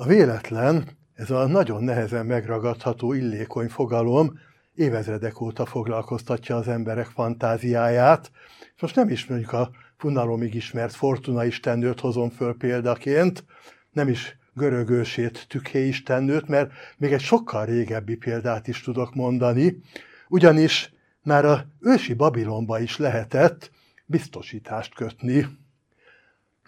A véletlen, ez a nagyon nehezen megragadható illékony fogalom évezredek óta foglalkoztatja az emberek fantáziáját. Most nem is mondjuk a funalomig ismert Fortuna istennőt hozom föl példaként, nem is görögősét tükhé istennőt, mert még egy sokkal régebbi példát is tudok mondani, ugyanis már a ősi Babilonba is lehetett biztosítást kötni.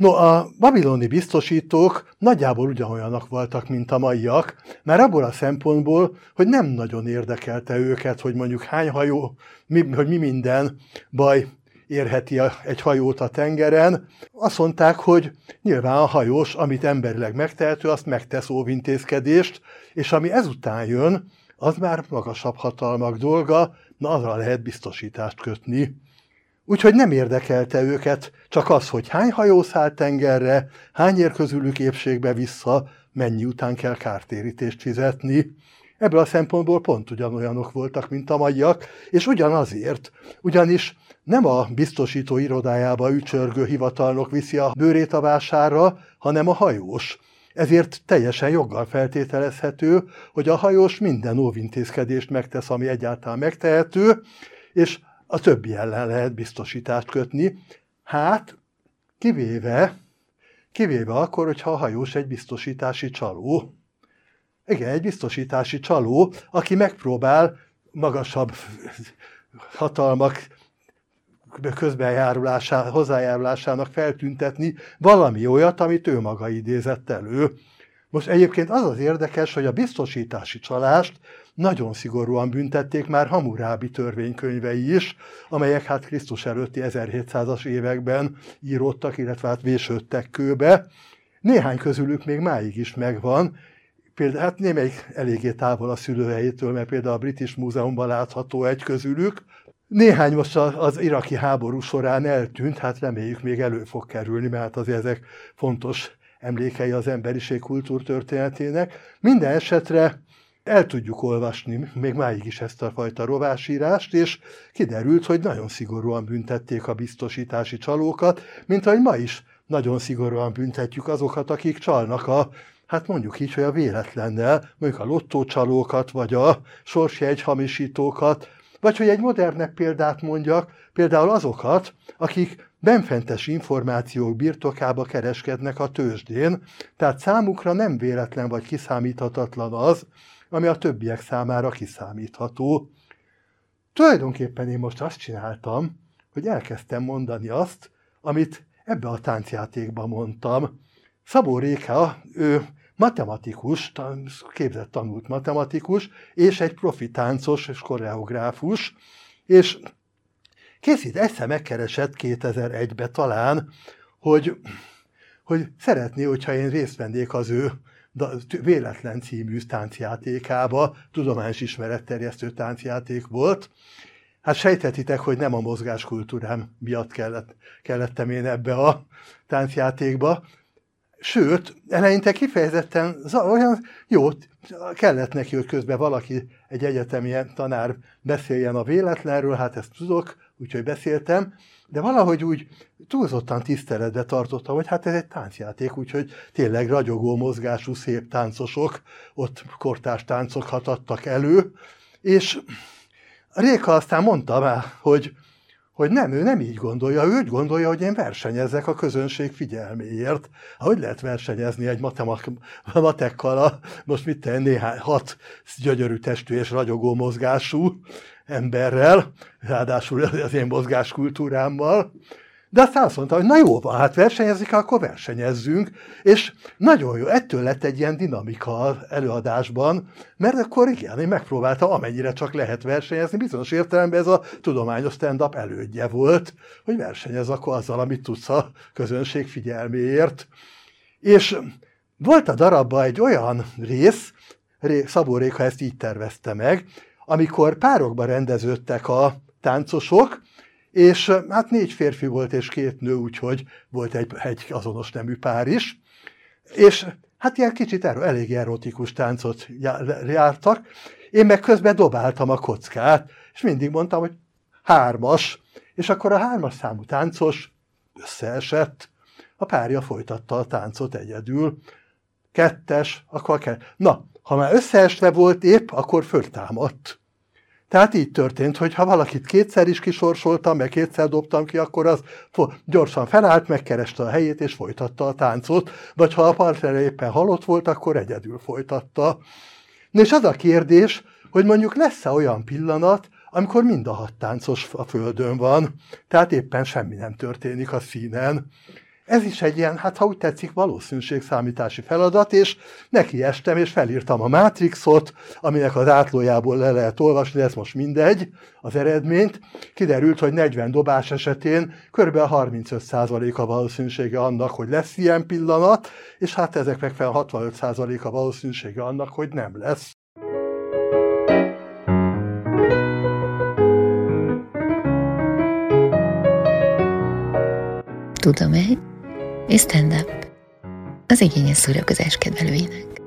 No, a babiloni biztosítók nagyjából ugyanolyanak voltak, mint a maiak, mert abból a szempontból, hogy nem nagyon érdekelte őket, hogy mondjuk hány hajó, mi, hogy mi minden baj érheti egy hajót a tengeren. Azt mondták, hogy nyilván a hajós, amit emberileg megtehető, azt megtesz óvintézkedést, és ami ezután jön, az már magasabb hatalmak dolga, na azra lehet biztosítást kötni. Úgyhogy nem érdekelte őket csak az, hogy hány hajó szállt tengerre, hány ér közülük épségbe vissza, mennyi után kell kártérítést fizetni. Ebből a szempontból pont ugyanolyanok voltak, mint a maiak, és ugyanazért, ugyanis nem a biztosító irodájába ücsörgő hivatalnok viszi a bőrét a vásárra, hanem a hajós. Ezért teljesen joggal feltételezhető, hogy a hajós minden óvintézkedést megtesz, ami egyáltalán megtehető, és a többi ellen lehet biztosítást kötni. Hát, kivéve, kivéve akkor, hogyha a hajós egy biztosítási csaló. Igen, egy biztosítási csaló, aki megpróbál magasabb hatalmak közbenjárulásá, hozzájárulásának feltüntetni valami olyat, amit ő maga idézett elő. Most egyébként az az érdekes, hogy a biztosítási csalást nagyon szigorúan büntették már Hamurábi törvénykönyvei is, amelyek hát Krisztus előtti 1700-as években íródtak, illetve hát vésődtek kőbe. Néhány közülük még máig is megvan, például hát némelyik eléggé távol a szülőhelyétől, mert például a British Múzeumban látható egy közülük, néhány most az iraki háború során eltűnt, hát reméljük még elő fog kerülni, mert hát azért ezek fontos emlékei az emberiség kultúrtörténetének. Minden esetre el tudjuk olvasni még máig is ezt a fajta rovásírást, és kiderült, hogy nagyon szigorúan büntették a biztosítási csalókat, mint ahogy ma is nagyon szigorúan büntetjük azokat, akik csalnak a hát mondjuk így, hogy a véletlennel, mondjuk a lottócsalókat, vagy a sorsjegy hamisítókat, vagy hogy egy modernebb példát mondjak, például azokat, akik benfentes információk birtokába kereskednek a tőzsdén, tehát számukra nem véletlen vagy kiszámíthatatlan az, ami a többiek számára kiszámítható. Tulajdonképpen én most azt csináltam, hogy elkezdtem mondani azt, amit ebbe a táncjátékban mondtam. Szabó Réka, ő matematikus, képzett tanult matematikus, és egy profi táncos és koreográfus, és készít, egyszer megkeresett 2001-be talán, hogy, hogy szeretné, hogyha én részt vennék az ő Véletlen című táncjátékába, tudományos ismeretterjesztő táncjáték volt. Hát sejtetitek, hogy nem a mozgáskultúrám miatt kellett, kellettem én ebbe a táncjátékba, Sőt, eleinte kifejezetten olyan jó, kellett neki, hogy közben valaki, egy egyetemi tanár beszéljen a véletlenről, hát ezt tudok, úgyhogy beszéltem, de valahogy úgy túlzottan tiszteletbe tartottam, hogy hát ez egy táncjáték, úgyhogy tényleg ragyogó mozgású szép táncosok ott kortárs táncokat adtak elő, és Réka aztán mondta már, hogy hogy nem, ő nem így gondolja, ő úgy gondolja, hogy én versenyezek a közönség figyelméért. Hogy lehet versenyezni egy matekkal, a, most mit tenni, néhány, hat gyönyörű testű és ragyogó mozgású emberrel, ráadásul az én mozgáskultúrámmal, de aztán azt mondta, hogy na jó van, hát versenyezik, akkor versenyezzünk, és nagyon jó, ettől lett egy ilyen dinamika előadásban, mert akkor igen, én megpróbáltam, amennyire csak lehet versenyezni, bizonyos értelemben ez a tudományos stand-up elődje volt, hogy versenyez akkor azzal, amit tudsz a közönség figyelméért. És volt a darabban egy olyan rész, Szabó Réka ezt így tervezte meg, amikor párokba rendeződtek a táncosok, és hát négy férfi volt és két nő, úgyhogy volt egy, egy azonos nemű pár is, és hát ilyen kicsit erről, elég erotikus táncot jártak, én meg közben dobáltam a kockát, és mindig mondtam, hogy hármas, és akkor a hármas számú táncos összeesett, a párja folytatta a táncot egyedül. kettes, akkor kell. Na, ha már összeesve volt épp, akkor föltámadt. Tehát így történt, hogy ha valakit kétszer is kisorsoltam, meg kétszer dobtam ki, akkor az gyorsan felállt, megkereste a helyét, és folytatta a táncot, vagy ha a partner éppen halott volt, akkor egyedül folytatta. És az a kérdés, hogy mondjuk lesz-e olyan pillanat, amikor mind a hat táncos a földön van, tehát éppen semmi nem történik a színen. Ez is egy ilyen, hát ha úgy tetszik, valószínűségszámítási feladat, és neki estem, és felírtam a Matrixot, aminek az átlójából le lehet olvasni, ez most mindegy, az eredményt. Kiderült, hogy 40 dobás esetén kb. 35% a valószínűsége annak, hogy lesz ilyen pillanat, és hát ezeknek fel 65% a valószínűsége annak, hogy nem lesz. Tudom egy és stand-up az igényes szórakozás kedvelőinek.